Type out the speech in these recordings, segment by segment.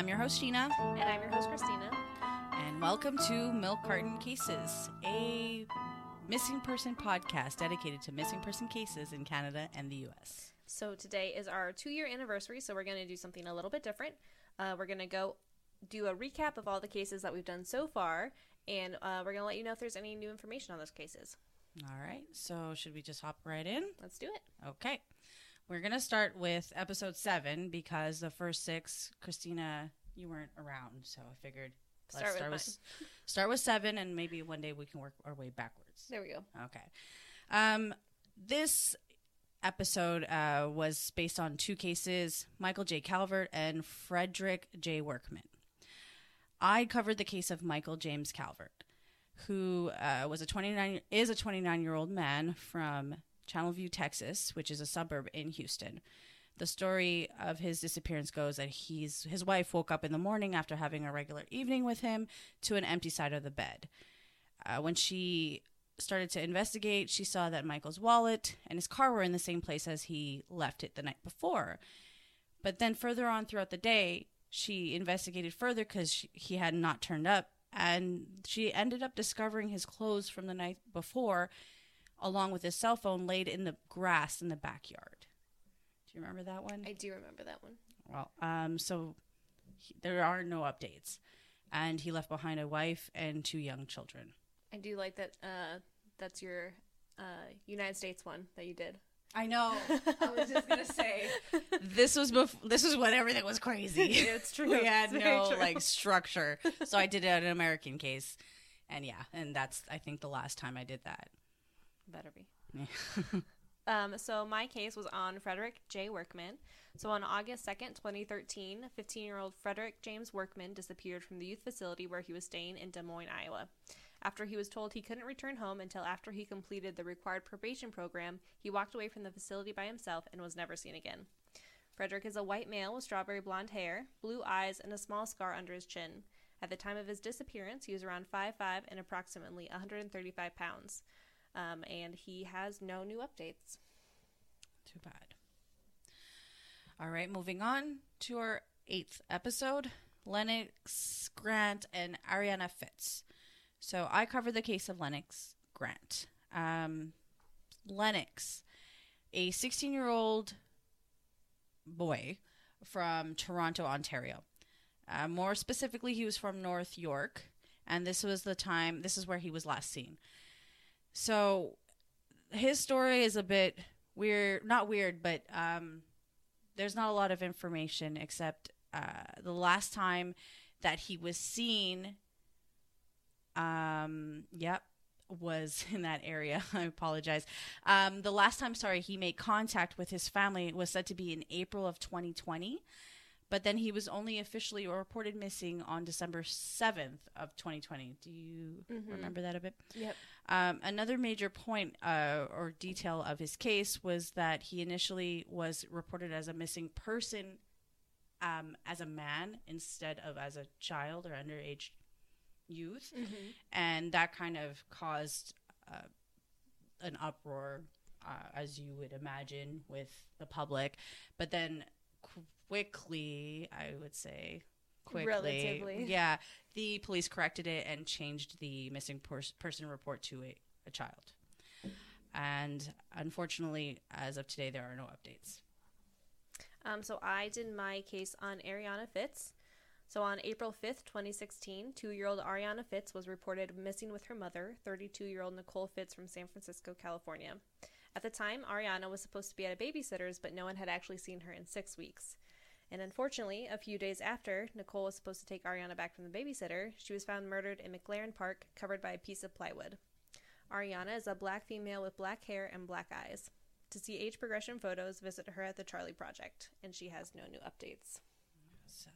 I'm your host, Sheena. And I'm your host, Kristina. And welcome to Milk Carton Cases, a missing person podcast dedicated to missing person cases in Canada and the US. So today is our two year anniversary, so we're going to do something a little bit different. Uh, we're going to go do a recap of all the cases that we've done so far, and uh, we're going to let you know if there's any new information on those cases. All right, so should we just hop right in? Let's do it. Okay. We're going to start with episode seven because the first six, Kristina, you weren't around, so I figured Start let's with start mine. with, start with seven, and maybe one day we can work our way backwards. There we go. Okay. Um, this episode uh, was based on two cases Michael J. Calvert and Frederick J. Workman. I covered the case of Michael James Calvert, who uh, was a 29 is a 29 year old man from Channelview, Texas, which is a suburb in Houston. The story of his disappearance goes that he's his wife woke up in the morning after having a regular evening with him to an empty side of the bed. Uh, when she started to investigate, she saw that Michael's wallet and his car were in the same place as he left it the night before. But then further on throughout the day, she investigated further because he had not turned up, and she ended up discovering his clothes from the night before, along with his cell phone laid in the grass in the backyard. Do you remember that one? I do remember that one. Well, um, so he, there are no updates, and he left behind a wife and two young children. I do like that. Uh, that's your uh, United States one that you did. I know. I was just gonna say this was bef- this was when everything was crazy. it's true. we had It's no like structure, so I did an American case, and yeah, and that's I think the last time I did that. Better be. Um, so my case was on Frederick J. Workman. So on August 2nd, 2013, 15-year-old Frederick James Workman disappeared from the youth facility where he was staying in Des Moines, Iowa. After he was told he couldn't return home until after he completed the required probation program, he walked away from the facility by himself and was never seen again. Frederick is a white male with strawberry blonde hair, blue eyes, and a small scar under his chin. At the time of his disappearance, he was around 5'5 and approximately 135 pounds. Um, and he has no new updates. Too bad. All right, moving on to our eighth episode Lennox Grant and Ariana Fitz. So I covered the case of Lennox Grant. Um, Lennox, a 16 year old boy from Toronto, Ontario. Uh, more specifically, he was from North York, and this was the time, this is where he was last seen. So his story is a bit weird, not weird, but um, there's not a lot of information except uh, the last time that he was seen. Um, yep, was in that area. I apologize. Um, the last time, sorry, he made contact with his family was said to be in April of 2020, but then he was only officially reported missing on December 7th of 2020. Do you Mhm. remember that a bit? Yep. Um, another major point uh, or detail of his case was that he initially was reported as a missing person um, as a man instead of as a child or underage youth. Mm-hmm. And that kind of caused uh, an uproar, uh, as you would imagine, with the public. But then quickly, I would say, quickly, Relatively. yeah, the police corrected it and changed the missing pers- person report to a, a child. And unfortunately, as of today, there are no updates. Um, so I did my case on Ariana Fitz. So on April 5th, 2016, two year old Ariana Fitz was reported missing with her mother, 32 year old Nicole Fitz from San Francisco, California. At the time, Ariana was supposed to be at a babysitter's, but no one had actually seen her in six weeks. And unfortunately, a few days after Nicole was supposed to take Ariana back from the babysitter, she was found murdered in McLaren Park, covered by a piece of plywood. Ariana is a black female with black hair and black eyes. To see age progression photos, visit her at the Charlie Project, and she has no new updates. Sad.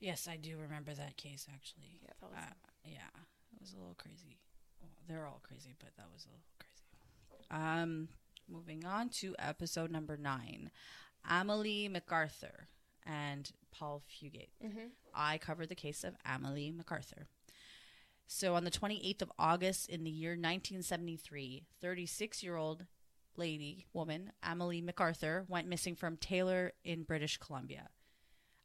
Yes, I do remember that case actually. Yeah, that was Uh, yeah, it was a little crazy. Well, they're all crazy, but that was a little crazy. Um, moving on to episode number nine, Amelie MacArthur and Paul Fugate. mm-hmm. I covered the case of Amelie MacArthur. So on the 28th of August in the year 1973, 36 year old lady, woman, Amelie MacArthur, went missing from Taylor in British Columbia.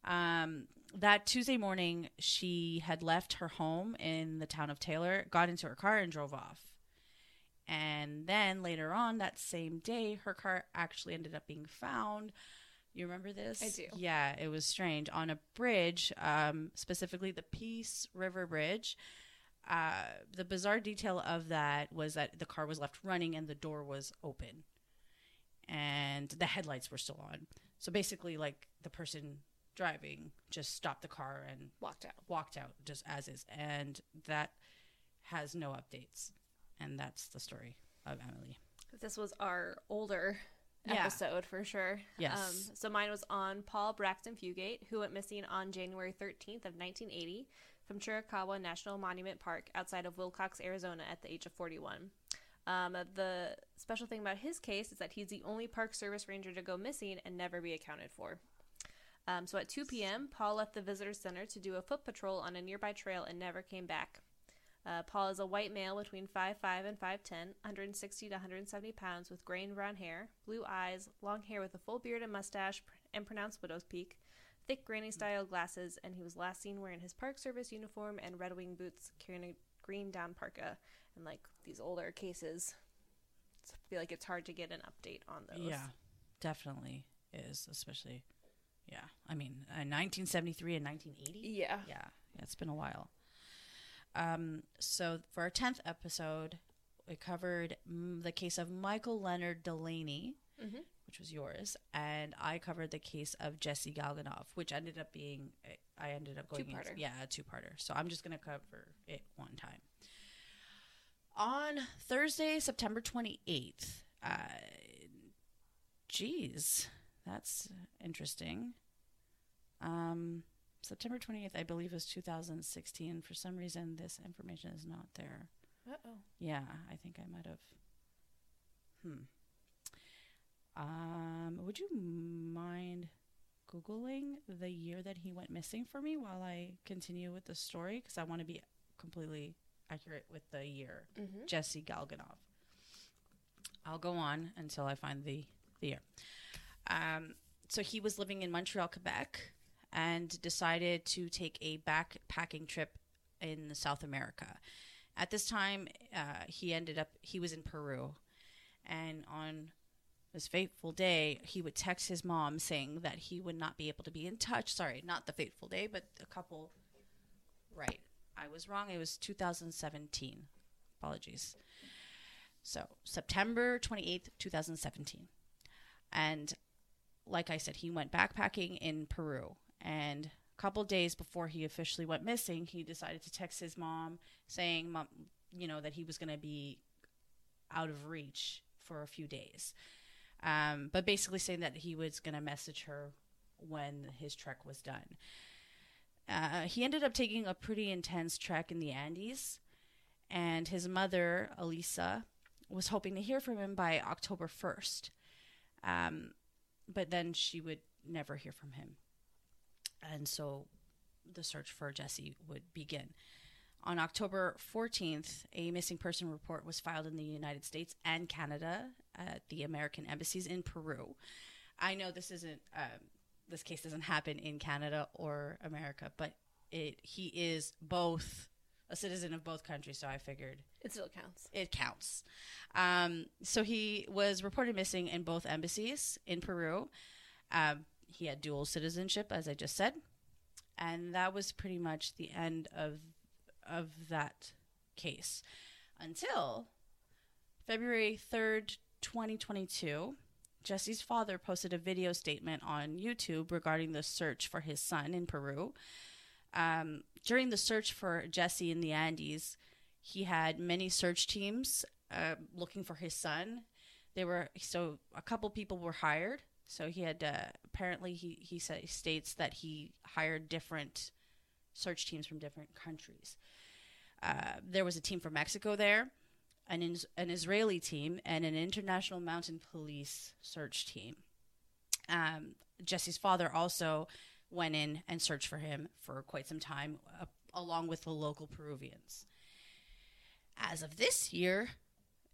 Um, that Tuesday morning, she had left her home in the town of Taylor, got into her car, and drove off. And then later on that same day, her car actually ended up being found. You remember this? I do. Yeah, it was strange on a bridge, um, specifically the Peace River Bridge. Uh, the bizarre detail of that was that the car was left running and the door was open, and the headlights were still on. So basically, like the person driving just stopped the car and Walked out. walked out just as is, and that has no updates, and that's the story of Emily. This was our older Yeah. episode for sure. Yes. Um, so mine was on Paul Braxton Fugate, who went missing on January 13th of 1980 from Chiricahua National Monument Park outside of Willcox, Arizona, at the age of 41. Um, the special thing about his case is that he's the only Park Service ranger to go missing and never be accounted for. Um, so at 2 p.m., Paul left the visitor center to do a foot patrol on a nearby trail and never came back. Uh, Paul is a white male between 5'5 and 5'10, 160 to 170 pounds, with gray and brown hair, blue eyes, long hair with a full beard and mustache, and pronounced widow's peak, thick granny style glasses, and he was last seen wearing his Park Service uniform and Red Wing boots, carrying a green down parka. And like these older cases, I feel like it's hard to get an update on those. Yeah, definitely is, especially. Yeah, I mean, uh, 1973 and 1980. Yeah. Yeah, yeah, it's been a while. Um, so for our tenth episode, we covered the case of Michael Leonard Delaney, Mhm. which was yours, and I covered the case of Jesse Galganov, which ended up being I ended up going into, Two-parter. yeah, a two-parter. So I'm just gonna cover it one time. On Thursday, September 28th, uh, geez, that's interesting. Um, September 28th, I believe, is 2016. For some reason, this information is not there. Uh oh. Yeah, I think I might have. Hmm. Um, would you mind Googling the year that he went missing for me while I continue with the story? Because I want to be completely accurate with the year. Mm-hmm. Jesse Galganov. I'll go on until I find the, the year. Um, so he was living in Montreal, Quebec, and decided to take a backpacking trip in South America. At this time, uh, he ended up, he was in Peru. And on this fateful day, he would text his mom saying that he would not be able to be in touch. Sorry, not the fateful day, but a couple. Right. I was wrong. It was 2017. Apologies. So, September 28th, 2017. And like I said, he went backpacking in Peru. And a couple days before he officially went missing, he decided to text his mom saying, mom, you know, that he was going to be out of reach for a few days. Um, but basically saying that he was going to message her when his trek was done. Uh, he ended up taking a pretty intense trek in the Andes, and his mother, Elisa, was hoping to hear from him by October 1st. Um, but then she would never hear from him. And so the search for Jesse would begin. On October 14th, a missing person report was filed in the United States and Canada at the American embassies in Peru. I know this isn't um, this case doesn't happen in Canada or America, but it he is both a citizen of both countries, so I figured It still counts. it counts. Um, so he was reported missing in both embassies in Peru. Um, he had dual citizenship, as I just said, and that was pretty much the end of of that case until February third, twenty twenty two. Jesse's father posted a video statement on YouTube regarding the search for his son in Peru. Um, during the search for Jesse in the Andes, he had many search teams uh, looking for his son. They were so a couple people were hired. So he had uh, apparently he he sa- states that he hired different search teams from different countries. Uh, there was a team from Mexico there, an is- an Israeli team, and an international mountain police search team. Um, Jesse's father also went in and searched for him for quite some time, uh, along with the local Peruvians. As of this year,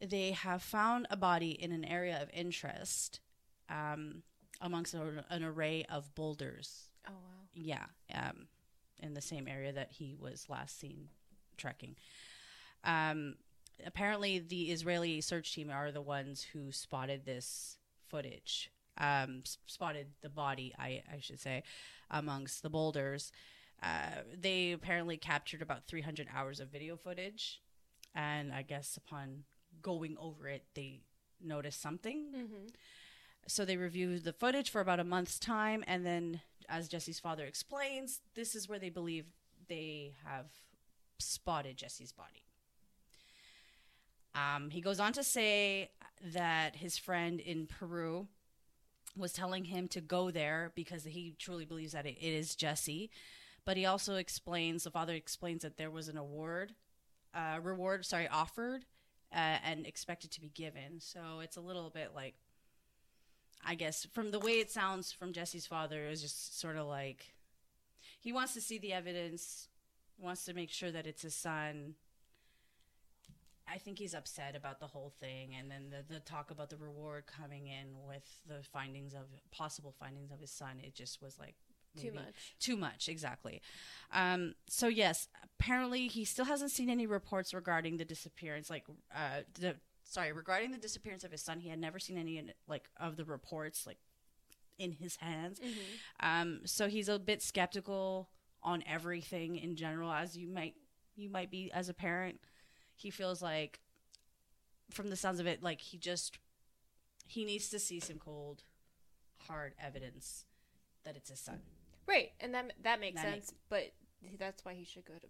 they have found a body in an area of interest um, amongst a, an array of boulders Oh wow. Yeah, um, in the same area that he was last seen trekking. Um, apparently, the Israeli search team are the ones who spotted this footage. Um, spotted the body, I, I should say, amongst the boulders. Uh, they apparently captured about 300 hours of video footage, and I guess upon going over it, they noticed something Mm-hmm. So they reviewed the footage for about a month's time and then as jesse's father explains this is where they believe they have spotted jesse's body. Um, he goes on to say that his friend in peru was telling him to go there because he truly believes that it, it is jesse. But he also explains the father explains that there was an award uh, reward sorry offered uh, and expected to be given. So it's a little bit like I guess from the way it sounds from Jesse's father, it was just sort of like he wants to see the evidence, wants to make sure that it's his son. I think he's upset about the whole thing, and then the, the talk about the reward coming in with the findings of possible findings of his son. It just was like Too much. too much exactly um so yes apparently he still hasn't seen any reports regarding the disappearance like uh the sorry regarding the disappearance of his son he had never seen any like of the reports like in his hands Mm-hmm. um so he's a bit skeptical on everything in general as you might you might be as a parent he feels like from the sounds of it like he just he needs to see some cold hard evidence that it's his son Right, and that that makes That sense. But that's why he should go to.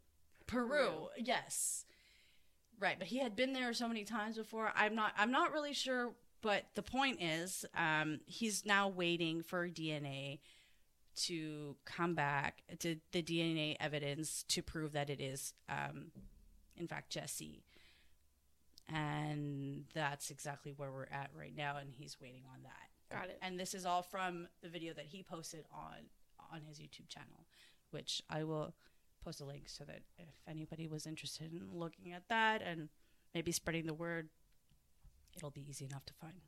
Peru, Peru. yes. Right, but he had been there so many times before. I'm not I'm not really sure, but the point is um he's now waiting for DNA to come back to the DNA evidence to prove that it is um in fact Jesse. And that's exactly where we're at right now and he's waiting on that. Got it. And this is all from the video that he posted on on his YouTube channel, which I will post a link so that if anybody was interested in looking at that and maybe spreading the word, it'll be easy enough to find.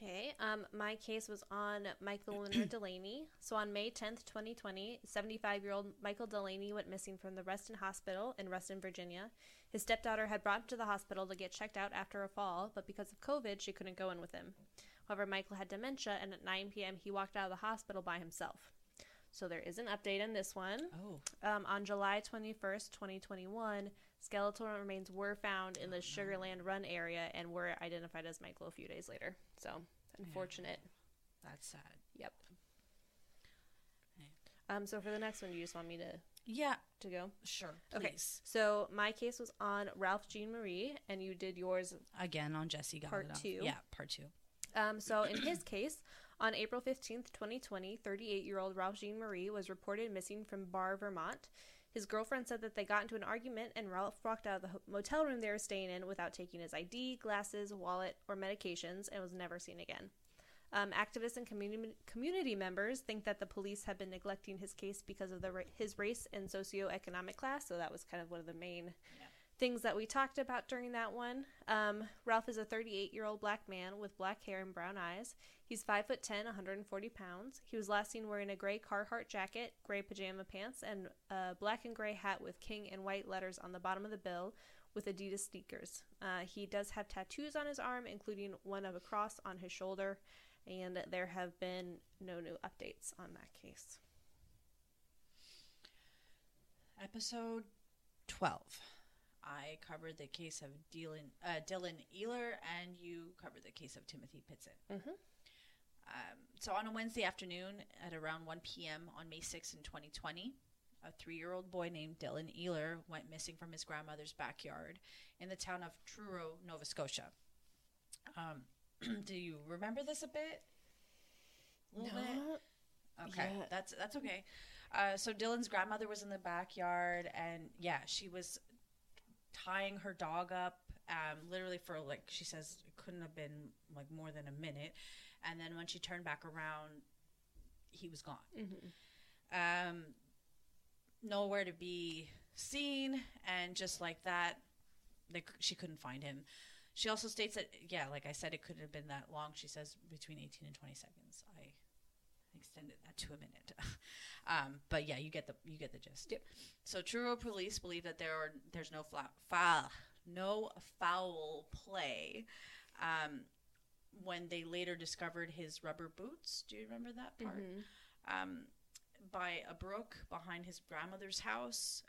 Okay. Um, my case was on Michael Leonard Delaney. So on May 10th, 2020, 75 year old Michael Delaney went missing from the Reston Hospital in Reston, Virginia. His stepdaughter had brought him to the hospital to get checked out after a fall, but because of COVID, she couldn't go in with him. However, Michael had dementia, and at 9 p.m., he walked out of the hospital by himself. So there is an update in this one. Oh, Um, on July 21st, 2021, skeletal remains were found in the Sugarland Run area and were identified as Michael a few days later. So, unfortunate. that's sad. Yep. Um, so for the next one, you just want me to, Yeah, to go? sure. Okay. So my case was on Ralph Jean Marie, and you did yours Again on Jesse Part two. Yeah, part two. Um, so, in his case, on April 15th, 2020, 38 year old Ralph Jean Marie was reported missing from Bar, Vermont. His girlfriend said that they got into an argument and Ralph walked out of the motel room they were staying in without taking his ID, glasses, wallet, or medications and was never seen again. Um, activists and community, community members think that the police have been neglecting his case because of the his race and socioeconomic class. So that was kind of one of the main things that we talked about during that one. Um, Ralph is a 38 year old black man with black hair and brown eyes. He's 5 foot 10, 140 pounds. He was last seen wearing a gray Carhartt jacket, gray pajama pants, and a black and gray hat with king and white letters on the bottom of the bill with Adidas sneakers. Uh, he does have tattoos on his arm, including one of a cross on his shoulder, and there have been no new updates on that case. Episode 12. I covered the case of Dylan, uh, Dylan Ehler, and you covered the case of Timothy Pitzen. Mhm. Um, so on a Wednesday afternoon at around 1 p.m. on May 6 in 2020, a three-year-old boy named Dylan Ehler went missing from his grandmother's backyard in the town of Truro, Nova Scotia. Um, do you remember this a bit? A little bit? Okay, yet. that's that's okay. Uh, so Dylan's grandmother was in the backyard, and yeah, she was tying her dog up, um, literally for like she says it couldn't have been like more than a minute, and then when she turned back around, he was gone. Mm-hmm. Um, nowhere to be seen, and just like that, they, she couldn't find him. She also states that, yeah, like I said, it couldn't have been that long. She says between 18 and 20 seconds. Extended that to a minute. um, but yeah, you get the you get the gist. Yep. So Truro police believe that there are there's no foul, foul no foul play. Um, when they later discovered his rubber boots, do you remember that part? Mhm. Um, by a brook behind his grandmother's house.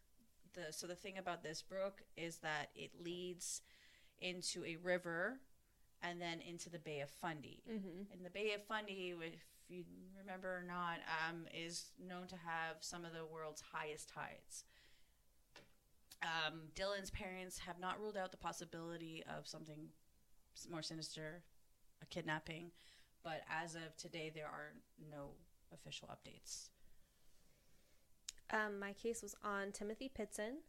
The so the thing about this brook is that it leads into a river and then into the Bay of Fundy. Mhm. And the Bay of Fundy, if you remember or not, um, is known to have some of the world's highest tides. Um, Dylan's parents have not ruled out the possibility of something more sinister, a kidnapping, but as of today, there are no official updates. Um, my case was on Timothy Pitzen.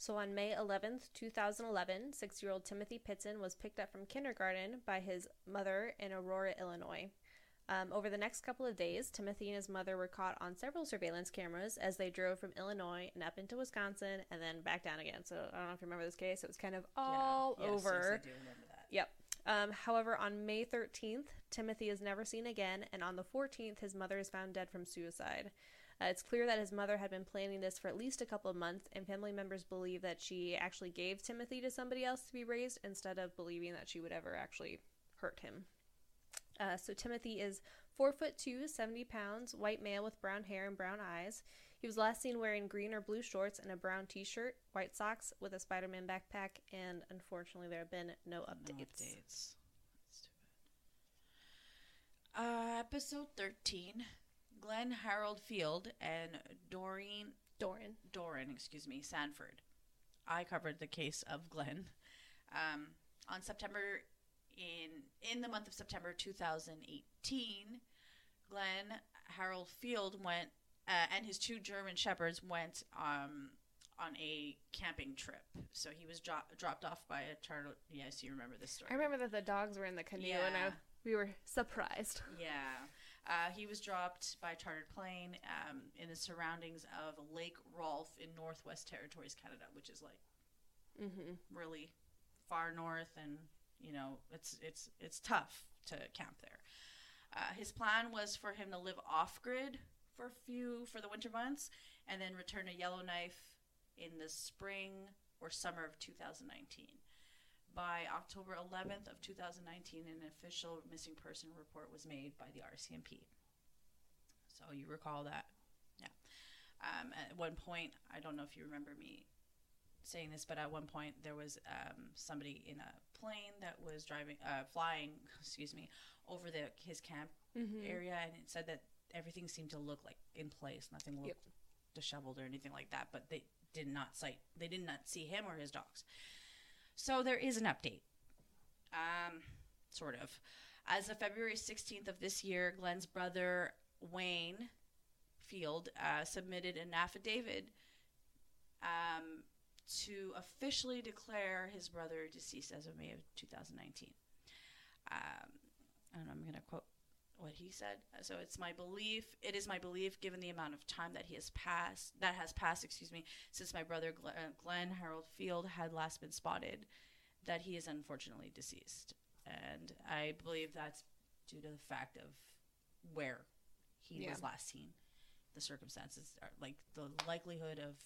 So on May 11th, 2011, six year old Timothy Pitzen was picked up from kindergarten by his mother in Aurora, Illinois. Um, over the next couple of days, Timothy and his mother were caught on several surveillance cameras as they drove from Illinois and up into Wisconsin and then back down again. So I don't know if you remember this case. It was kind of all Yeah. Yes, yes, over. I do remember that. Yep. Um, however, on May 13th, Timothy is never seen again, and on the 14th, his mother is found dead from suicide. Uh, it's clear that his mother had been planning this for at least a couple of months, and family members believe that she actually gave Timothy to somebody else to be raised instead of believing that she would ever actually hurt him. Uh, so Timothy is four foot two, 70 pounds, white male with brown hair and brown eyes. He was last seen wearing green or blue shorts and a brown T-shirt, white socks with a Spider-Man backpack, and unfortunately, there have been no No updates. updates. Too bad. Uh, episode 13 Glenn Harold Field and Doreen Doran. Doran, excuse me, Sanford. I covered the case of Glenn. Um, on September in in the month of September 2018, Glenn Harold Field went uh, and his two German shepherds went um, on a camping trip. So he was dro- dropped off by a charter. Yes, you remember this story. I remember that the dogs were in the canoe, and I, we were surprised. Yeah. Uh, he was dropped by a chartered plane um, in the surroundings of Lake Rolfe in Northwest Territories, Canada, which is like Mm-hmm. really far north, and you know it's it's it's tough to camp there. Uh, his plan was for him to live off grid for a few for the winter months, and then return to Yellowknife in the spring or summer of 2019. By October 11th of 2019, an official missing person report was made by the RCMP. So you recall that, yeah. Um, at one point, I don't know if you remember me saying this, but at one point there was um, somebody in a plane that was driving, uh, flying, excuse me, over the his camp Mm-hmm. area, and it said that everything seemed to look like in place, nothing looked Yep. disheveled or anything like that. But they did not sight, they did not see him or his dogs. So there is an update, um, sort of. As of February 16th of this year, Glenn's brother Wayne Field uh, submitted an affidavit um, to officially declare his brother deceased as of May of 2019. Um, I don't know, I'm going to quote what he said. So it's my belief, it is my belief, given the amount of time that he has passed, that has passed, excuse me, since my brother Glenn, uh, Glenn Harold Field had last been spotted, that he is unfortunately deceased. And I believe that's due to the fact of where he Yeah. was last seen. The circumstances are like the likelihood of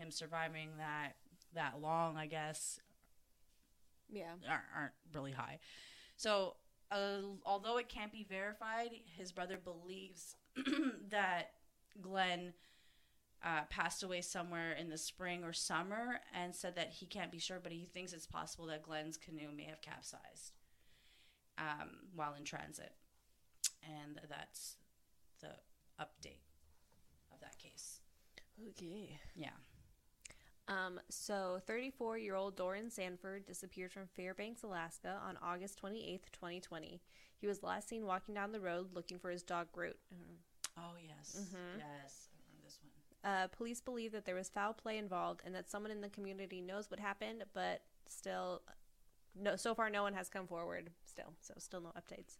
him surviving that that long, I guess, Yeah. aren't, aren't really high. So, uh, although it can't be verified, his brother believes that Glenn uh, passed away somewhere in the spring or summer and said that he can't be sure, but he thinks it's possible that Glenn's canoe may have capsized um, while in transit. And that's the update of that case. Okay. Yeah. Um, so 34 year old Doran Sanford disappeared from Fairbanks, Alaska on August 28th, 2020. He was last seen walking down the road looking for his dog Groot. Oh, yes. Mhm. Yes. I remember this one. Uh, police believe that there was foul play involved and that someone in the community knows what happened, but still, no. So far, no one has come forward. Still, so still no updates.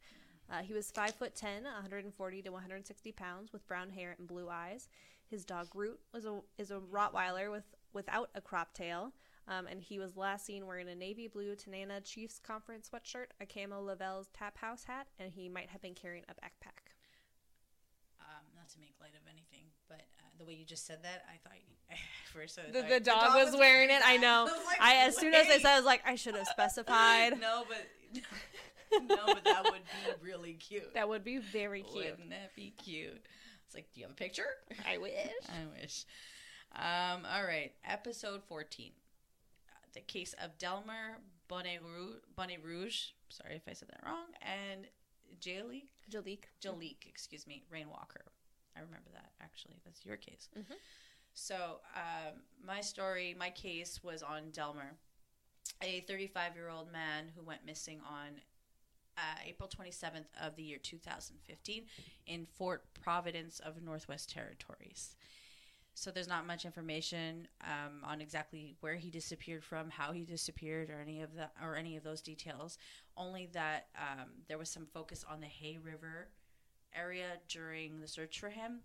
Uh, he was five foot ten, 140 to 160 pounds, with brown hair and blue eyes. His dog Groot was a is a Rottweiler with without a crop tail, um, and he was last seen wearing a navy blue Tanana Chiefs conference sweatshirt, a camo Lavelle's Tap House hat, and he might have been carrying a backpack. Um, not to make light of anything, but uh, the way you just said that, I thought you, first I The, thought the dog was wearing it. I know. was like, I as soon as I said, I was like, I should have specified. no, but no, but that would be really cute. That would be very cute. Wouldn't that be cute? It's like, do you have a picture? I wish. I wish. Um, all right, episode 14. Uh, the case of Delmer Bonnet Rouge, Bonnet Rouge, sorry if I said that wrong, and Jalik, Jalik. Jalik, excuse me, Rainwalker. I remember that, actually. That's your case. Mhm. So, um, my story, my case was on Delmer, a 35 year old man who went missing on uh, April 27th of the year 2015 in Fort Providence of Northwest Territories. So there's not much information um, on exactly where he disappeared from, how he disappeared, or any of that, or any of those details. Only that um, there was some focus on the Hay River area during the search for him.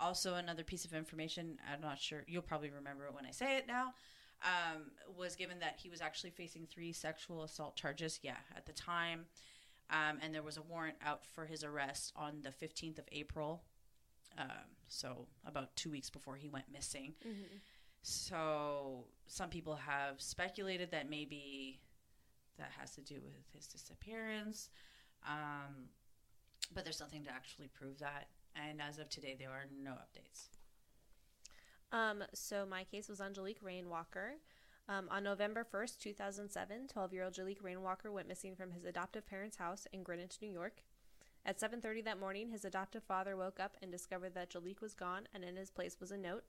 Also, another piece of information, I'm not sure, you'll probably remember it when I say it now, um, was given that he was actually facing three sexual assault charges, yeah, at the time. Um, and there was a warrant out for his arrest on the 15th of April. Um, so, about two weeks before he went missing. Mm-hmm. So, some people have speculated that maybe that has to do with his disappearance. Um, but there's nothing to actually prove that. And as of today, there are no updates. Um, so my case was on Jalik Rainwalker. Um, on November 1st, 2007, 12-year-old Jalik Rainwalker went missing from his adoptive parents' house in Greenwich, New York. At 7:30 that morning, his adoptive father woke up and discovered that Jalik was gone, and in his place was a note.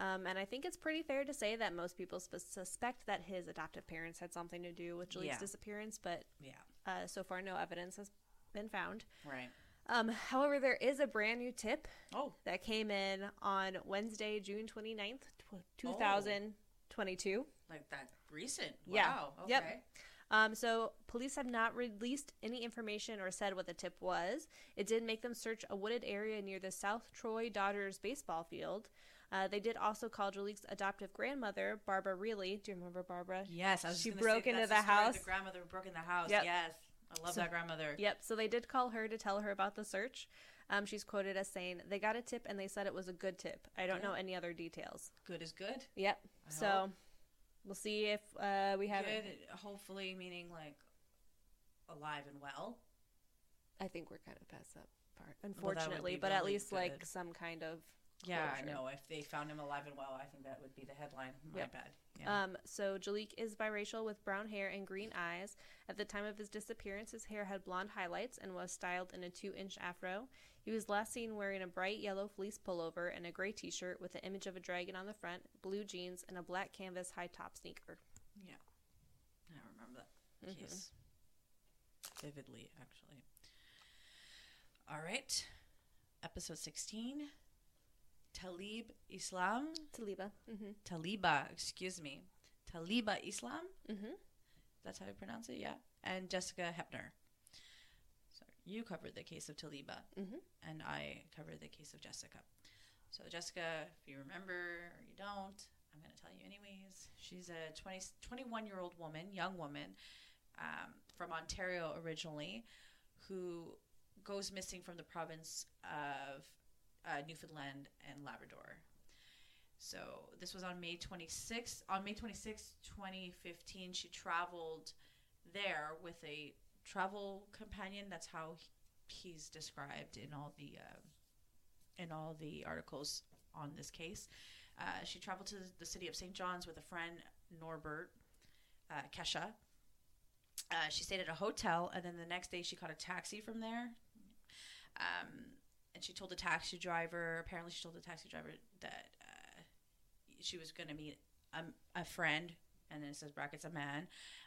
Um, and I think it's pretty fair to say that most people sp- suspect that his adoptive parents had something to do with Jalik's Yeah. disappearance, but Yeah. uh, so far no evidence has been found. Right. Um, however, there is a brand new tip Oh, that came in on Wednesday, June 29th, tw- 2022. like that recent. Yeah. Wow. Okay. Yep. Um, so, police have not released any information or said what the tip was. It did make them search a wooded area near the South Troy Dodgers baseball field. Uh, they did also call Jalik's adoptive grandmother, Barbara Reilly. Do you remember Barbara? Yes, I was She broke into the story house. The grandmother broke in the house. Yep. Yes, I love So- that grandmother. Yep. So they did call her to tell her about the search. Um, she's quoted as saying, "They got a tip and they said it was a good tip. I don't Yeah. know any other details." Good is good. Yep. I so hope. We'll see if uh, we have. Good, hopefully, meaning like alive and well. I think we're kind of past that part, would unfortunately. be but at really least like some kind of. Yeah, I know. If they found him alive and well, I think that would be the headline. My Yep. bad. Yeah. Um, so Jalik is biracial with brown hair and green eyes. At the time of his disappearance, his hair had blonde highlights and was styled in a two-inch afro. He was last seen wearing a bright yellow fleece pullover and a gray T-shirt with the image of a dragon on the front, blue jeans, and a black canvas high-top sneaker. yeah. I remember that Mhm. case vividly, actually. All right. Episode 16. Talib Islam. Taliba. Mm-hmm. Taliba, excuse me. Taliba Islam. Mm-hmm. That's how you pronounce it, yeah. And Jessica Hepner. You covered the case of Taliba, Mhm. and I covered the case of Jessica. So Jessica, if you remember or you don't, I'm going to tell you anyways. She's a 20, 21 year old woman, young woman, um, from Ontario originally, who goes missing from the province of uh, Newfoundland and Labrador. So this was on May 26th. On May 26th, 2015, she traveled there with a travel companion. That's how he's described in all the uh, in all the articles on this case. Uh, she traveled to the city of St. John's with a friend, Norbert uh, Kesha. Uh, she stayed at a hotel, and then the next day she caught a taxi from there. Um, and she told the taxi driver. Apparently, she told the taxi driver that uh, she was going to meet a, a friend, and then it says brackets a man,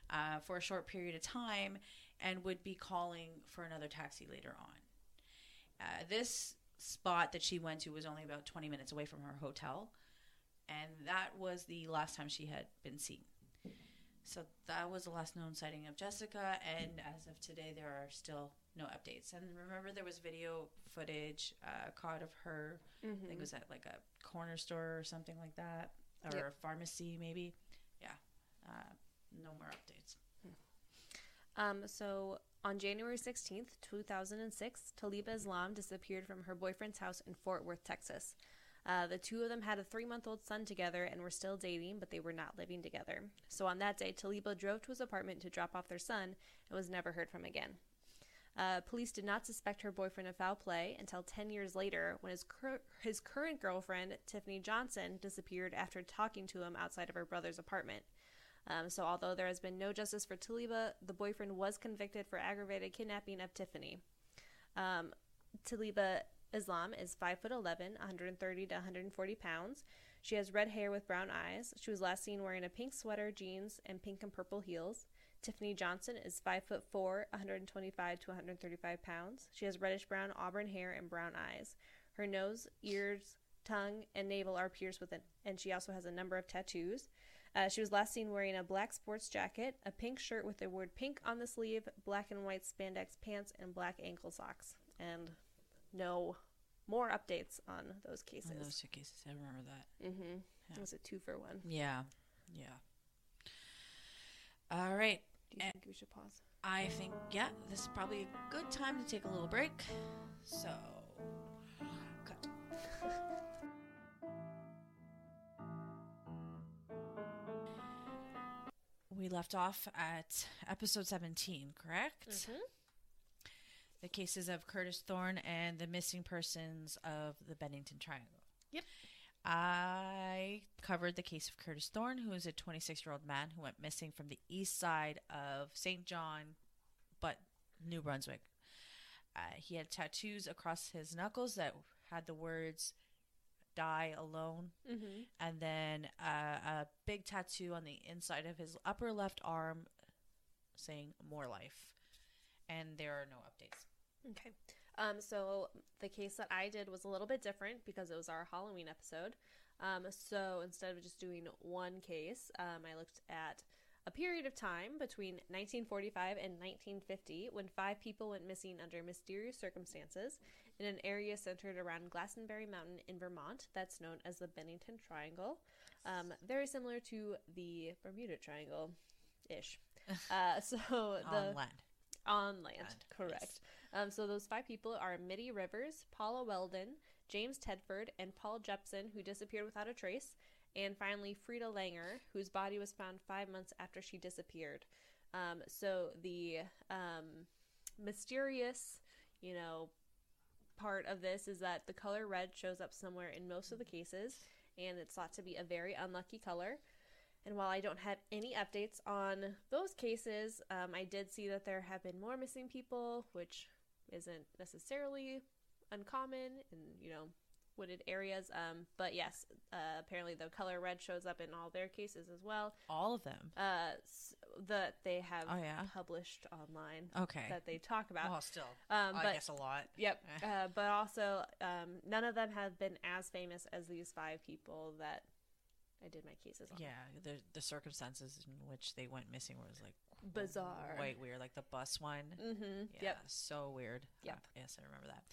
uh, for a short period of time, and would be calling for another taxi later on. Uh, this spot that she went to was only about 20 minutes away from her hotel, and that was the last time she had been seen. So that was the last known sighting of Jessica, and as of today, there are still no updates. And remember, there was video footage uh, caught of her. I think it was at like a corner store or something like that, or Yep. a pharmacy maybe. Yeah, uh, no more updates. Um, so on January 16th, 2006, Taliba Islam disappeared from her boyfriend's house in Fort Worth, Texas. Uh, the two of them had a three month old son together and were still dating, but they were not living together. So on that day, Taliba drove to his apartment to drop off their son and was never heard from again. Uh, police did not suspect her boyfriend of foul play until 10 years later when his, cur- his current girlfriend, Tiffany Johnson, disappeared after talking to him outside of her brother's apartment. Um, so, although there has been no justice for Taliba, the boyfriend was convicted for aggravated kidnapping of Tiffany. Um, Taliba Islam is 5 foot 11, 130 to 140 pounds. She has red hair with brown eyes. She was last seen wearing a pink sweater, jeans, and pink and purple heels. Tiffany Johnson is 5 foot 4, 125 to 135 pounds. She has reddish brown auburn hair and brown eyes. Her nose, ears, tongue, and navel are pierced with it, and she also has a number of tattoos. Uh, she was last seen wearing a black sports jacket, a pink shirt with the word pink on the sleeve, black and white spandex pants, and black ankle socks. And no more updates on those cases. On those two cases, I remember that. mm-hmm. Yeah. It was a two for one. Yeah, yeah. All right, Do you Eh. think we should pause? I think yeah, this is probably a good time to take a little break. So, cut. we left off at episode 17, correct? Mm-hmm. The cases of Curtis Thorne and the missing persons of the Bennington Triangle. Yep. I covered the case of Curtis Thorne, who is a 26 year old man who went missing from the east side of St. John, but New Brunswick. Uh, he had tattoos across his knuckles that had the words die alone Mm-hmm. and then uh, a big tattoo on the inside of his upper left arm saying more life and there are no updates Okay. Um, so the case that I did was a little bit different because it was our Halloween episode. Um, so instead of just doing one case, um, I looked at a period of time between 1945 and 1950 when five people went missing under mysterious circumstances in an area centered around Glastonbury Mountain in Vermont that's known as the Bennington Triangle. Um, very similar to the Bermuda Triangle ish. Uh, so the on land on land, Land, correct. yes. Um, so those five people are Middie Rivers, Paula Welden, James Tedford, and Paul Jepson, who disappeared without a trace, and finally Frieda Langer, whose body was found five months after she disappeared. Um, so the um, mysterious, you know, part of this is that the color red shows up somewhere in most of the cases, and it's thought to be a very unlucky color. And while I don't have any updates on those cases, um, I did see that there have been more missing people, which isn't necessarily uncommon in you know wooded areas. Um, but yes, uh, apparently the color red shows up in all their cases as well. all of them Uh, that they have Oh, yeah? published online okay that they talk about. well still um, i but guess a lot Yep. Uh, but also, um, none of them have been as famous as these five people that I did my cases on. yeah the the circumstances in which they went missing was like Bizarre. quite weird like the bus one Mm-hmm. yeah Yep. so weird Yep. Uh, yes i remember that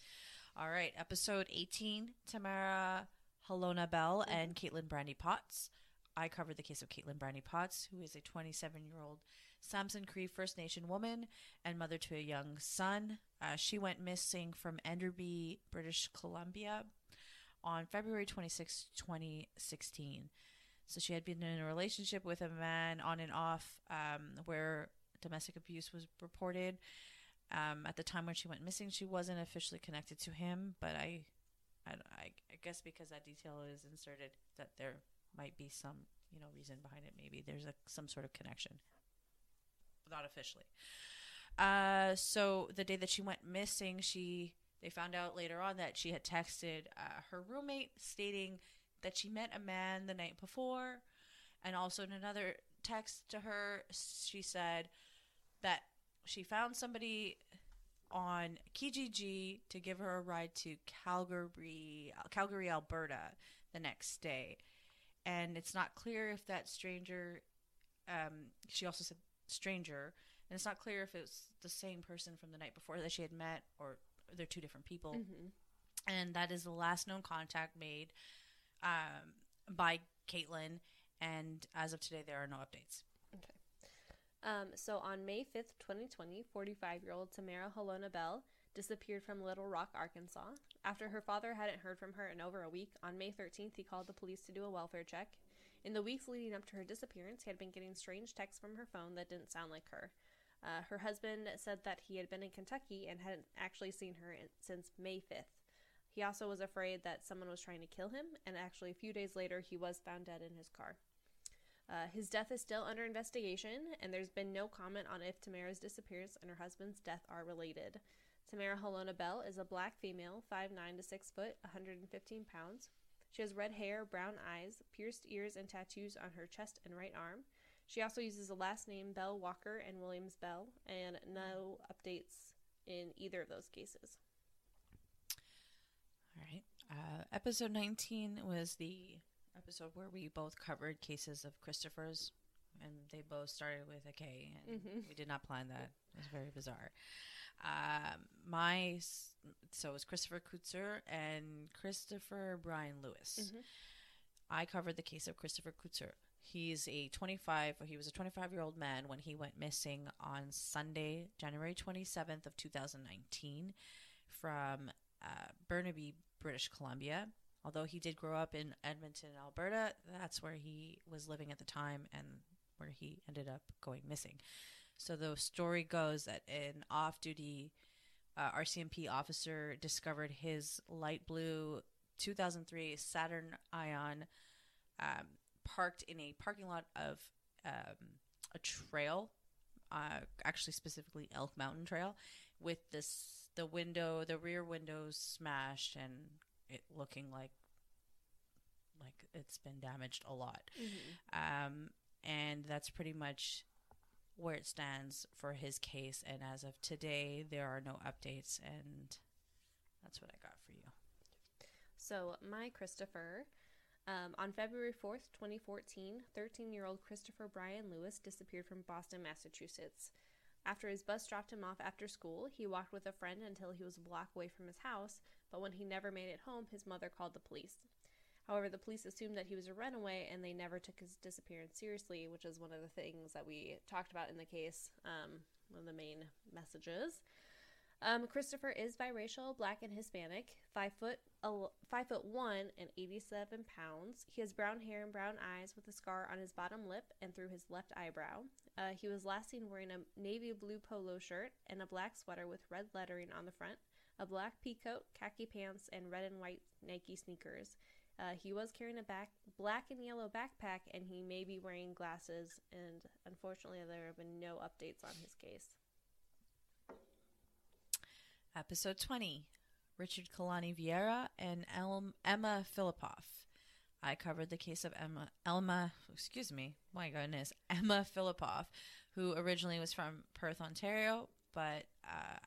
all right episode 18 tamara halona bell and caitlin brandy potts I covered the case of Caitlin Brandy Potts, who is a 27 year old Samson Cree First Nation woman and mother to a young son. Uh, she went missing from Enderby, British Columbia on February 26, 2016. So she had been in a relationship with a man on and off um, where domestic abuse was reported. Um, at the time when she went missing, she wasn't officially connected to him, but I, I, I guess because that detail is inserted, that there might be some you know reason behind it. Maybe there's a, some sort of connection, not officially. Uh, so the day that she went missing, she they found out later on that she had texted uh, her roommate stating that she met a man the night before, and also in another text to her, she said that she found somebody on Kijiji to give her a ride to Calgary, Calgary, Alberta, the next day, and it's not clear if that stranger. Um, she also said stranger, and it's not clear if it was the same person from the night before that she had met, or they're two different people. Mm-hmm. And that is the last known contact made um, by Caitlin. And as of today, there are no updates. Um, so on May 5th, 2020, 45 year old Tamara Halona Bell disappeared from Little Rock, Arkansas. After her father hadn't heard from her in over a week, on May 13th, he called the police to do a welfare check. In the weeks leading up to her disappearance, he had been getting strange texts from her phone that didn't sound like her. Uh, her husband said that he had been in Kentucky and hadn't actually seen her in, since May 5th. He also was afraid that someone was trying to kill him, and actually, a few days later, he was found dead in his car. Uh, his death is still under investigation, and there's been no comment on if Tamara's disappearance and her husband's death are related. Tamara Halona Bell is a black female, 5'9 to 6 foot, 115 pounds. She has red hair, brown eyes, pierced ears, and tattoos on her chest and right arm. She also uses the last name Bell Walker and Williams Bell, and no updates in either of those cases. All right. Uh, episode 19 was the episode where we both covered cases of Christopher's, and they both started with a K, and Mhm. we did not plan that. It was very bizarre. Um, my so it was Christopher Kutzer and Christopher Brian Lewis. Mhm. I covered the case of Christopher Kutzer. He's a 25. He was a 25 year old man when he went missing on Sunday, January 27th of 2019, from uh, Burnaby, British Columbia. Although he did grow up in Edmonton, Alberta, that's where he was living at the time and where he ended up going missing. So the story goes that an off-duty uh, RCMP officer discovered his light blue 2003 Saturn Ion um, parked in a parking lot of um, a trail, uh, actually specifically Elk Mountain Trail, with this the window, the rear windows smashed and it looking like like it's been damaged a lot. Um, and that's pretty much where it stands for his case. And as of today, there are no updates, and that's what I got for you. So, my Christopher. Um, on February 4th, 2014, 13 year old Christopher Brian Lewis disappeared from Boston, Massachusetts. After his bus dropped him off after school, he walked with a friend until he was a block away from his house, but when he never made it home, his mother called the police. However, the police assumed that he was a runaway and they never took his disappearance seriously, which is one of the things that we talked about in the case, um, one of the main messages. Um, Christopher is biracial, black and Hispanic, five foot five foot one and eighty seven pounds. He has brown hair and brown eyes with a scar on his bottom lip and through his left eyebrow. Uh, he was last seen wearing a navy blue polo shirt and a black sweater with red lettering on the front, a black pea coat, khaki pants, and red and white Nike sneakers. Uh, he was carrying a back black and yellow backpack, and he may be wearing glasses. And unfortunately, there have been no updates on his case. Episode 20 Richard Kalani Vieira and El- Emma Fillipoff. I covered the case of Emma, Elma, excuse me, my goodness, Emma Fillipoff, who originally was from Perth, Ontario, but uh,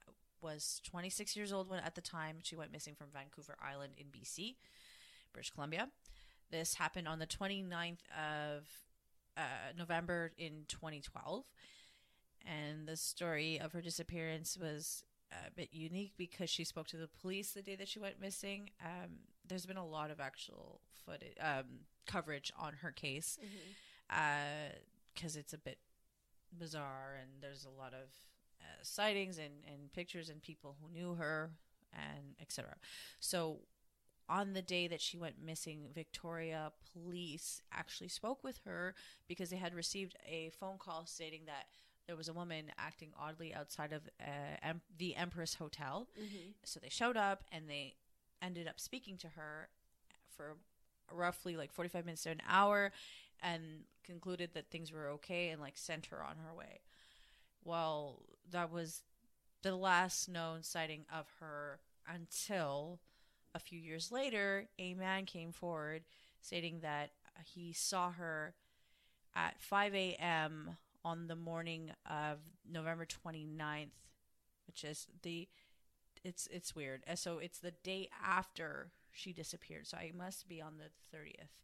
was 26 years old when at the time she went missing from Vancouver Island in BC, British Columbia. This happened on the 29th of uh, November in 2012. And the story of her disappearance was a bit unique because she spoke to the police the day that she went missing. Um, there's been a lot of actual footage, um, coverage on her case because it's a bit bizarre and there's a lot of uh, sightings and, and pictures and people who knew her and etc. So on the day that she went missing, Victoria police actually spoke with her because they had received a phone call stating that there was a woman acting oddly outside of uh, em- the Empress Hotel. Mm-hmm. So they showed up and they ended up speaking to her for roughly like 45 minutes to an hour and concluded that things were okay and like sent her on her way. Well, that was the last known sighting of her until a few years later, a man came forward stating that he saw her at 5 a.m. on the morning of November 29th, which is the it's it's weird. So it's the day after she disappeared. So I must be on the 30th.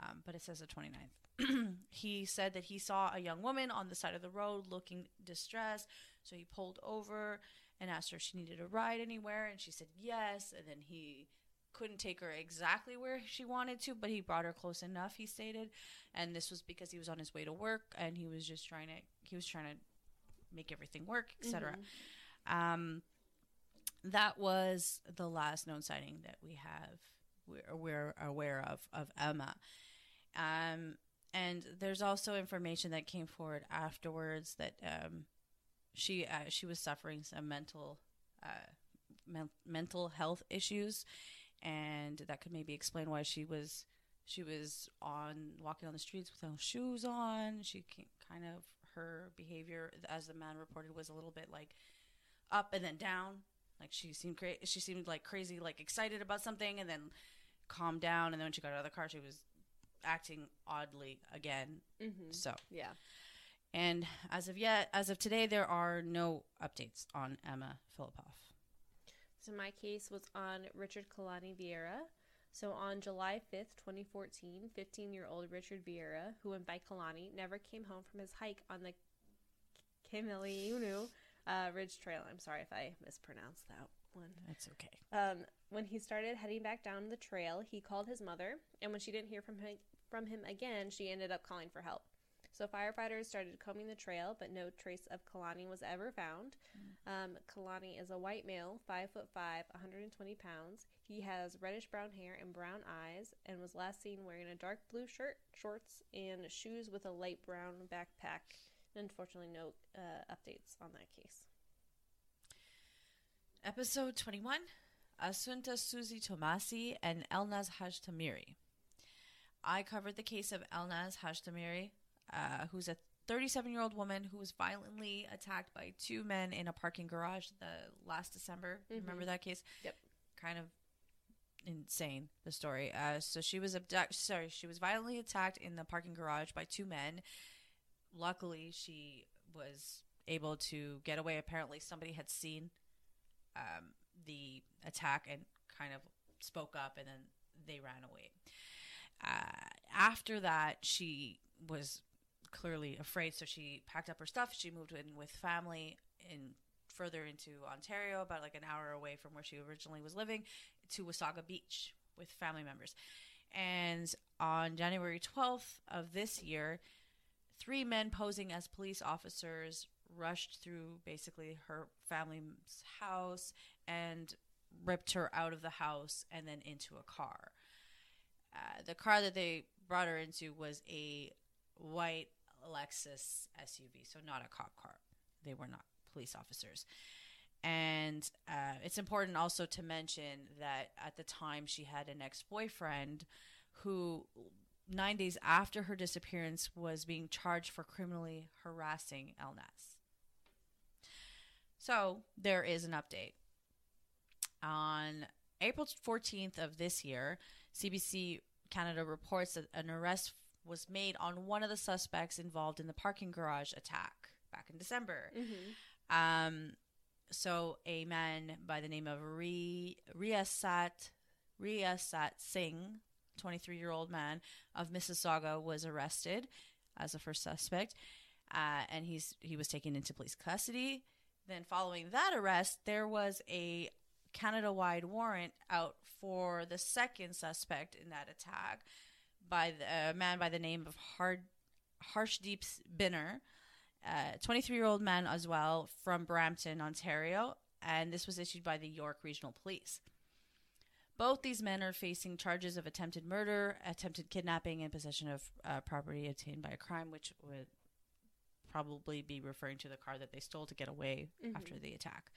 Um, but it says the 29th. he said that he saw a young woman on the side of the road looking distressed. So he pulled over and asked her if she needed a ride anywhere. And she said yes. And then he couldn't take her exactly where she wanted to, but he brought her close enough, he stated. And this was because he was on his way to work and he was just trying to, he was trying to make everything work, etc. Um, that was the last known sighting that we have we're, we're aware of of Emma. Um, and there's also information that came forward afterwards that um, she uh, she was suffering some mental uh, men- mental health issues, and that could maybe explain why she was she was on walking on the streets with no shoes on. She kind of her behavior, as the man reported, was a little bit like up and then down. Like she seemed cra- she seemed like crazy, like excited about something, and then calmed down. And then when she got out of the car, she was acting oddly again. Mm-hmm. So, Yeah. And as of yet, as of today, there are no updates on Emma Fillipoff. So my case was on Richard Kalani Vieira. So on July 5th, 2014, 15-year-old Richard Vieira, who went by Kalani, never came home from his hike on the Kameliunu uh, Ridge Trail. I'm sorry if I mispronounced that one. That's okay. Um, when he started heading back down the trail, he called his mother, and when she didn't hear from him, from him again, she ended up calling for help. So firefighters started combing the trail, but no trace of Kalani was ever found. Um, Kalani is a white male, five foot five, 120 pounds. He has reddish brown hair and brown eyes, and was last seen wearing a dark blue shirt, shorts, and shoes with a light brown backpack. Unfortunately, no uh, updates on that case. Episode 21 Asunta Suzy Tomasi and Elnaz Hajtamiri. I covered the case of Elnaz Hajtamiri, uh, who's a 37 year old woman who was violently attacked by two men in a parking garage the last December. Mhm. Remember that case? Yep. Kind of insane the story. Uh, so she was abducted. Sorry, she was violently attacked in the parking garage by two men. Luckily, she was able to get away. Apparently, somebody had seen um, the attack and kind of spoke up, and then they ran away. Uh, after that, she was clearly afraid, so she packed up her stuff. She moved in with family in further into Ontario, about like an hour away from where she originally was living, to Wasaga Beach with family members. And on January 12th of this year, three men posing as police officers rushed through basically her family's house and ripped her out of the house and then into a car. Uh, the car that they brought her into was a white Lexus SUV, so not a cop car. They were not police officers. And uh, it's important also to mention that at the time she had an ex boyfriend who, nine days after her disappearance, was being charged for criminally harassing Elnaz. So there is an update. On April 14th of this year, CBC Canada reports that an arrest was made on one of the suspects involved in the parking garage attack back in December. Mm-hmm. Um, so a man by the name of Ri Riyasat Riyasat Singh, 23 year old man of Mississauga, was arrested as a first suspect, uh, and he's he was taken into police custody. Then, following that arrest, there was a Canada wide warrant out for the second suspect in that attack by the, a man by the name of Hard, Harshdeep Binner, a 23 year old man as well from Brampton, Ontario, and this was issued by the York Regional Police. Both these men are facing charges of attempted murder, attempted kidnapping, and possession of uh, property obtained by a crime, which would probably be referring to the car that they stole to get away Mhm. after the attack.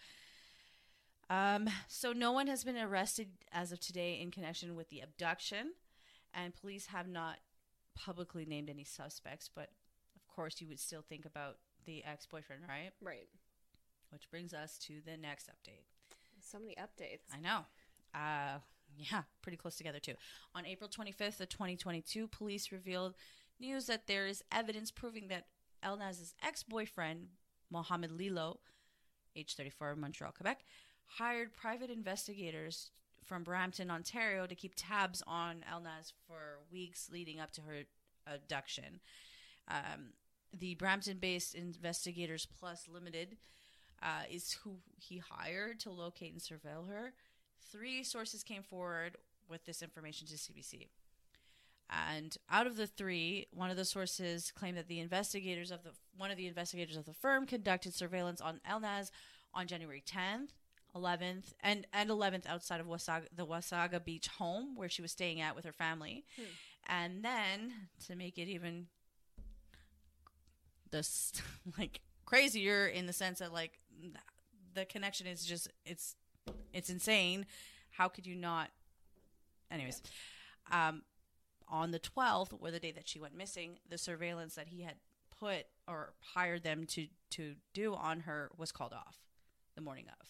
Um, so no one has been arrested as of today in connection with the abduction, and police have not publicly named any suspects. But of course, you would still think about the ex-boyfriend, right? Right. Which brings us to the next update. So many updates. I know. Uh, yeah, pretty close together too. On April 25th of 2022, police revealed news that there is evidence proving that Elnaz's ex-boyfriend, Mohamed Lilo, age 34, Montreal, Quebec, hired private investigators from Brampton, Ontario, to keep tabs on Elnaz for weeks leading up to her abduction. Um, the Brampton-based Investigators Plus Limited uh, is who he hired to locate and surveil her. Three sources came forward with this information to CBC. And out of the three, one of the sources claimed that the investigators of the one of the investigators of the firm conducted surveillance on Elnaz on January 10th, 11th and and 11th outside of Wasaga, the Wasaga Beach home where she was staying at with her family. Hmm. And then to make it even this like crazier in the sense that like the connection is just it's it's insane. How could you not anyways um on the 12th or the day that she went missing the surveillance that he had put or hired them to to do on her was called off the morning of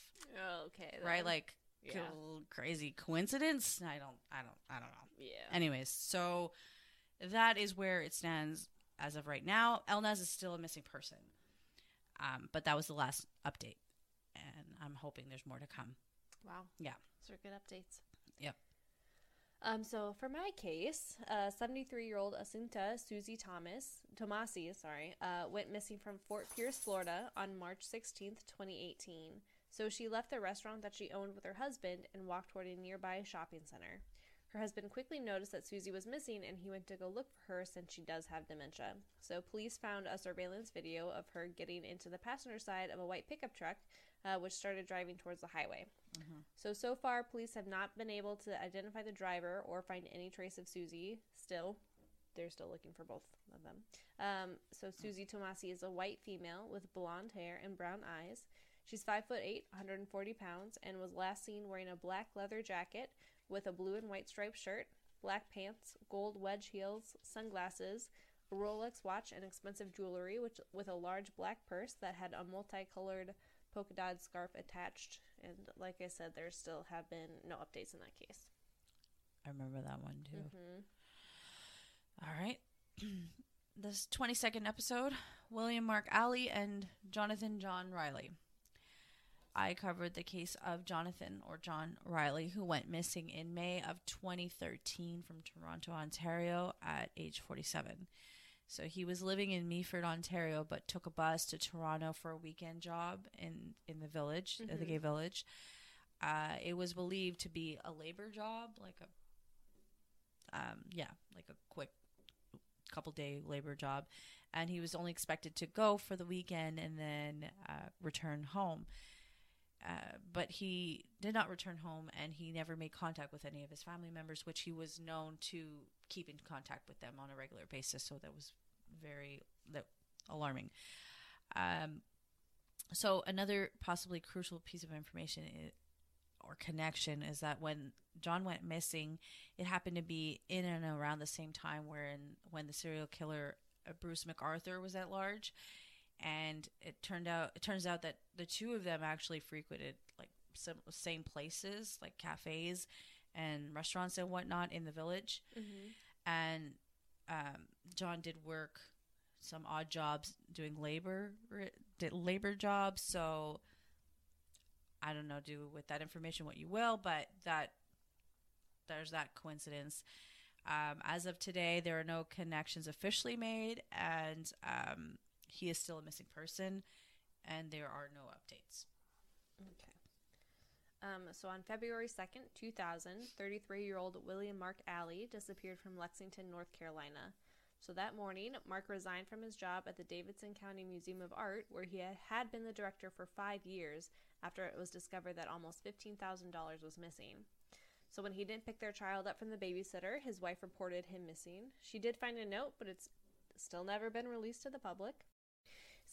Okay. right like Yeah. crazy coincidence i don't i don't i don't know Yeah. anyways so that is where it stands as of right now elnaz is still a missing person um, but that was the last update and i'm hoping there's more to come Wow. Yeah. Those are good updates. Yep. Um, so for my case, uh, 73-year-old Asunta Susie Thomas, Tomasi, sorry, uh, went missing from Fort Pierce, Florida on March 16th, 2018. So she left the restaurant that she owned with her husband and walked toward a nearby shopping center. Her husband quickly noticed that Susie was missing and he went to go look for her since she does have dementia. So police found a surveillance video of her getting into the passenger side of a white pickup truck, uh, which started driving towards the highway. So, so far, police have not been able to identify the driver or find any trace of Susie. Still, they're still looking for both of them. Um, so, Susie Tomasi is a white female with blonde hair and brown eyes. She's 5 foot 8, 140 pounds, and was last seen wearing a black leather jacket with a blue and white striped shirt, black pants, gold wedge heels, sunglasses, a Rolex watch, and expensive jewelry, which with a large black purse that had a multicolored polka dot scarf attached. And like I said, there still have been no updates in that case. i remember that one too hmm All right. this 22nd episode William Mark Alley and Jonathan John Riley. I covered the case of Jonathan or John Riley, who went missing in May of 2013 from Toronto, Ontario at age 47. So he was living in Meaford, Ontario, but took a bus to Toronto for a weekend job in, in the village, uh, the gay village. Uh, it was believed to be a labor job, like a um, yeah, like a quick couple day labor job. And he was only expected to go for the weekend and then uh, return home. Uh, but he did not return home and he never made contact with any of his family members, which he was known to keep in contact with them on a regular basis. So that was very alarming. Um, so another possibly crucial piece of information i or connection is that when John went missing, it happened to be in and around the same time wherein when the serial killer uh, Bruce McArthur was at large, and it turned out it turns out that the two of them actually frequented like some same places like cafes and restaurants and whatnot in the village, hmm and um, John did work some odd jobs doing labor did labor jobs so I don't know do with that information what you will but that there's that coincidence um, as of today there are no connections officially made and um, he is still a missing person and there are no updates Okay. Um, so on February 2nd, 2000, 33 year old William Mark Alley disappeared from Lexington, North Carolina. So that morning, Mark resigned from his job at the Davidson County Museum of Art, where he had- been the director for five years after it was discovered that almost $15,000 was missing. So when he didn't pick their child up from the babysitter, his wife reported him missing. She did find a note, but it's still never been released to the public.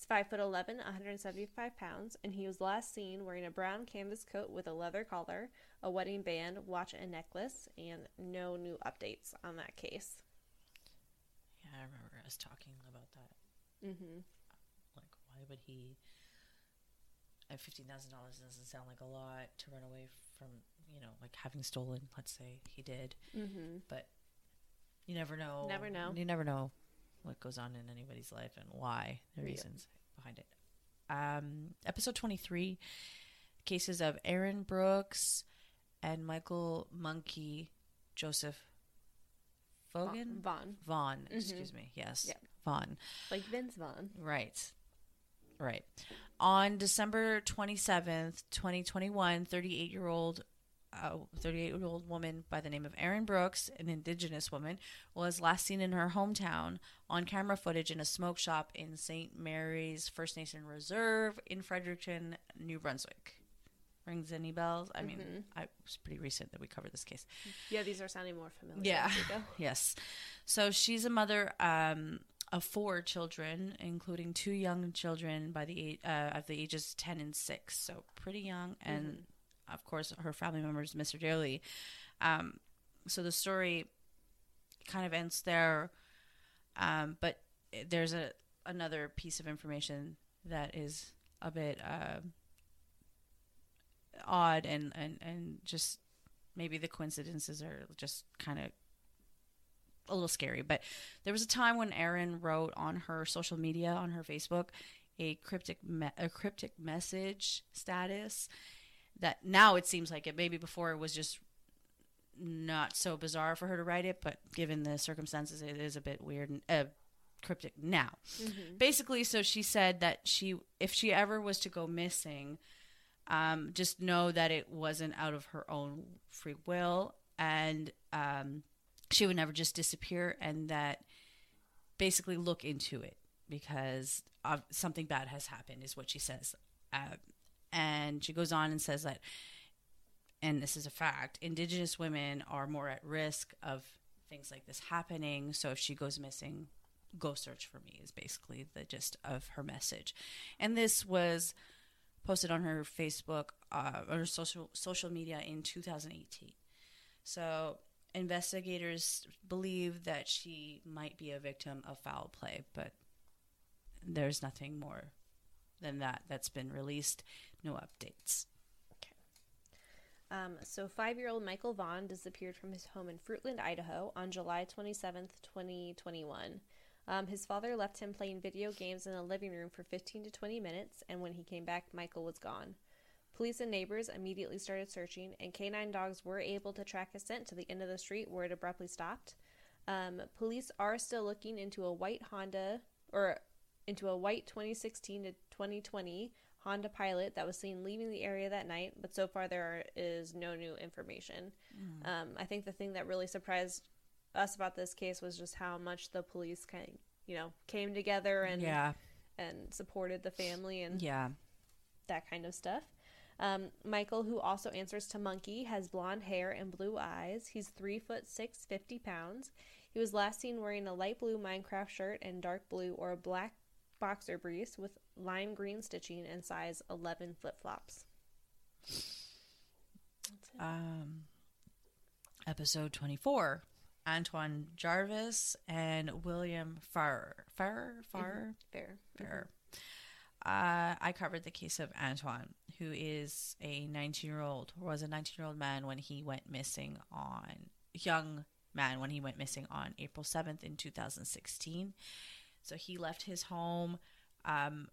He's 5 foot 11, 175 pounds, and he was last seen wearing a brown canvas coat with a leather collar, a wedding band, watch, and necklace, and no new updates on that case. yeah I remember us talking about that Mm-hmm. like why would he at fifteen thousand dollars doesn't sound like a lot to run away from you know like having stolen let's say he did Mm-hmm. but you never know Never know. you never know what goes on in anybody's life and why the Yeah. reasons behind it um episode 23 cases of erin brooks and michael monkey joseph Fogan? Vaughn. Vaughn, Mhm. excuse me. Yes. Yeah. Vaughn. Like Vince Vaughn. Right. Right. On December 27th, 2021, 38 year old. Uh, 38 year old woman by the name of Erin Brooks, an indigenous woman, was last seen in her hometown on camera footage in a smoke shop in St. Mary's First Nation Reserve in Fredericton, New Brunswick. rings any bells? I mean, Mhm. I, it was pretty recent that we covered this case. Yeah, these are sounding more familiar. Yeah. as we go. Yes. So she's a mother um, of four children, including two young children by the age, uh, of the ages ten and six. So pretty young, and of course her family members her dearly. Um, so the story kind of ends there, um, but there's a another piece of information that is a bit uh, odd and, and and just maybe the coincidences are just kind of a little scary. But there was a time when Erin wrote on her social media, on her Facebook, a cryptic me- a cryptic message status that now it seems like it. Maybe before it was just not so bizarre for her to write it, but given the circumstances, it is a bit weird and uh, cryptic now. Mm-hmm. Basically, so she said that she, if she ever was to go missing, um, just know that it wasn't out of her own free will, and um, she would never just disappear, and that basically look into it because of something bad has happened, is what she says. Uh, and she goes on and says that, and this is a fact, Indigenous women are more at risk of things like this happening. So if she goes missing, go search for me is basically the gist of her message. And this was posted on her Facebook uh, or social social media in 2018. So investigators believe that she might be a victim of foul play, but there's nothing more than that that's been released. No updates. Um, so, five year old Michael Vaughn disappeared from his home in Fruitland, Idaho on July 27th, 2021. Um, his father left him playing video games in the living room for 15 to 20 minutes, and when he came back, Michael was gone. Police and neighbors immediately started searching, and canine dogs were able to track his scent to the end of the street where it abruptly stopped. Um, police are still looking into a white Honda, or into a white 2016 to 2020 Honda Pilot that was seen leaving the area that night, but so far there is no new information. Um, I think the thing that really surprised us about this case was just how much the police kind of, you know, came together and yeah, and supported the family and yeah. that kind of stuff. Um, Michael, who also answers to Monkey, has blonde hair and blue eyes. He's three foot six, 50 pounds. He was last seen wearing a light blue Minecraft shirt and dark blue or a black boxer briefs with lime green stitching and size 11 flip flops. Um, episode 24 Antoine Jarvis and William Farrer. Farrer? Farrer? Fair. Farrer. Uh, I covered the case of Antoine, who is a 19 year old, was a 19 year old man when he went missing on, young man when he went missing on April 7th in 2016. So he left his home um,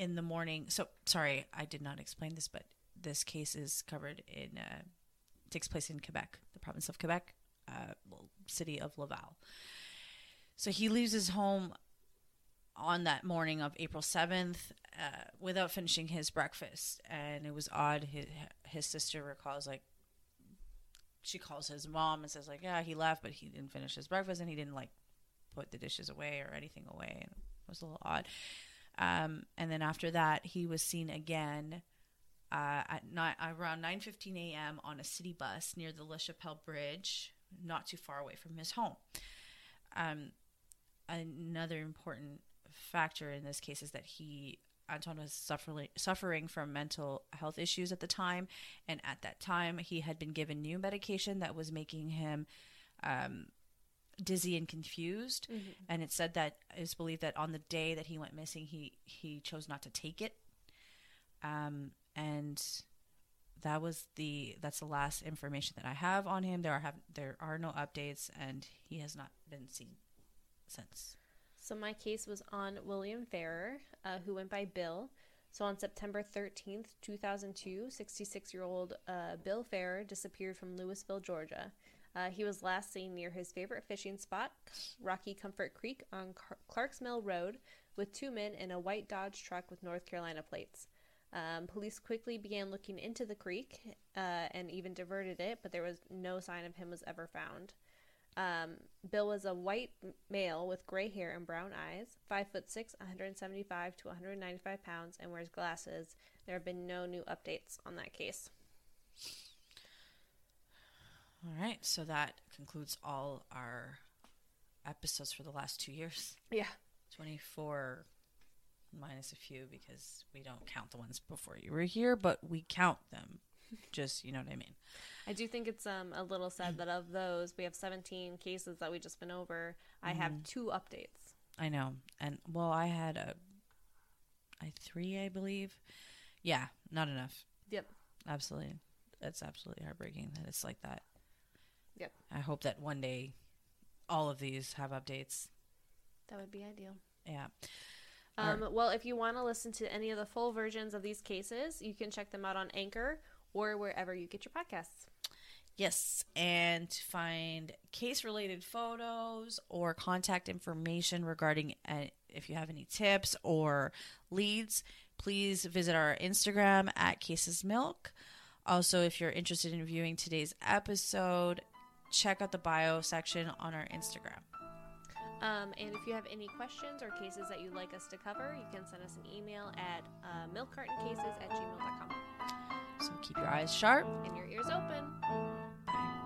in the morning. So, sorry, I did not explain this, but this case is covered in, uh, takes place in Quebec, the province of Quebec, uh, city of Laval. So he leaves his home on that morning of April 7th uh, without finishing his breakfast. And it was odd. His, his sister recalls, like, she calls his mom and says, like, yeah, he left, but he didn't finish his breakfast and he didn't, like, put the dishes away or anything away. And it was a little odd. Um, and then after that, he was seen again uh, at around 9.15 a.m. on a city bus near the La Chapelle Bridge, not too far away from his home. Um, another important factor in this case is that he Anton was suffering suffering from mental health issues at the time, and at that time he had been given new medication that was making him um, dizzy and confused. And it said that it's believed that on the day that he went missing, he he chose not to take it, um, and that was the that's the last information that I have on him. There are have there are no updates, and he has not been seen since. So my case was on William Farrer, uh, who went by Bill. So on September 13th, 2002, 66-year-old uh, Bill Farrer disappeared from Louisville, Georgia. Uh, he was last seen near his favorite fishing spot, Rocky Comfort Creek on Car- Clarks Mill Road, with two men in a white Dodge truck with North Carolina plates. Um, police quickly began looking into the creek uh, and even diverted it, but there was no sign of him was ever found. Um, Bill was a white male with gray hair and brown eyes, five foot six, 175 to 195 pounds, and wears glasses. There have been no new updates on that case. All right, so that concludes all our episodes for the last two years. Yeah. 24 minus a few because we don't count the ones before you were here, but we count them. Just, you know what I mean? I do think it's um, a little sad that of those, we have 17 cases that we just been over. I have two updates. I know. And well, I had a I three, I believe. Yeah, not enough. Yep. Absolutely. It's absolutely heartbreaking that it's like that. Yep. I hope that one day all of these have updates. That would be ideal. Yeah. Um, well, if you want to listen to any of the full versions of these cases, you can check them out on Anchor or wherever you get your podcasts. Yes, and to find case related photos or contact information regarding uh, if you have any tips or leads, please visit our Instagram at Cases Milk. Also, if you're interested in viewing today's episode, check out the bio section on our Instagram. Um, and if you have any questions or cases that you'd like us to cover, you can send us an email at uh, milkcartoncases at gmail.com. So keep your eyes sharp. And your ears open.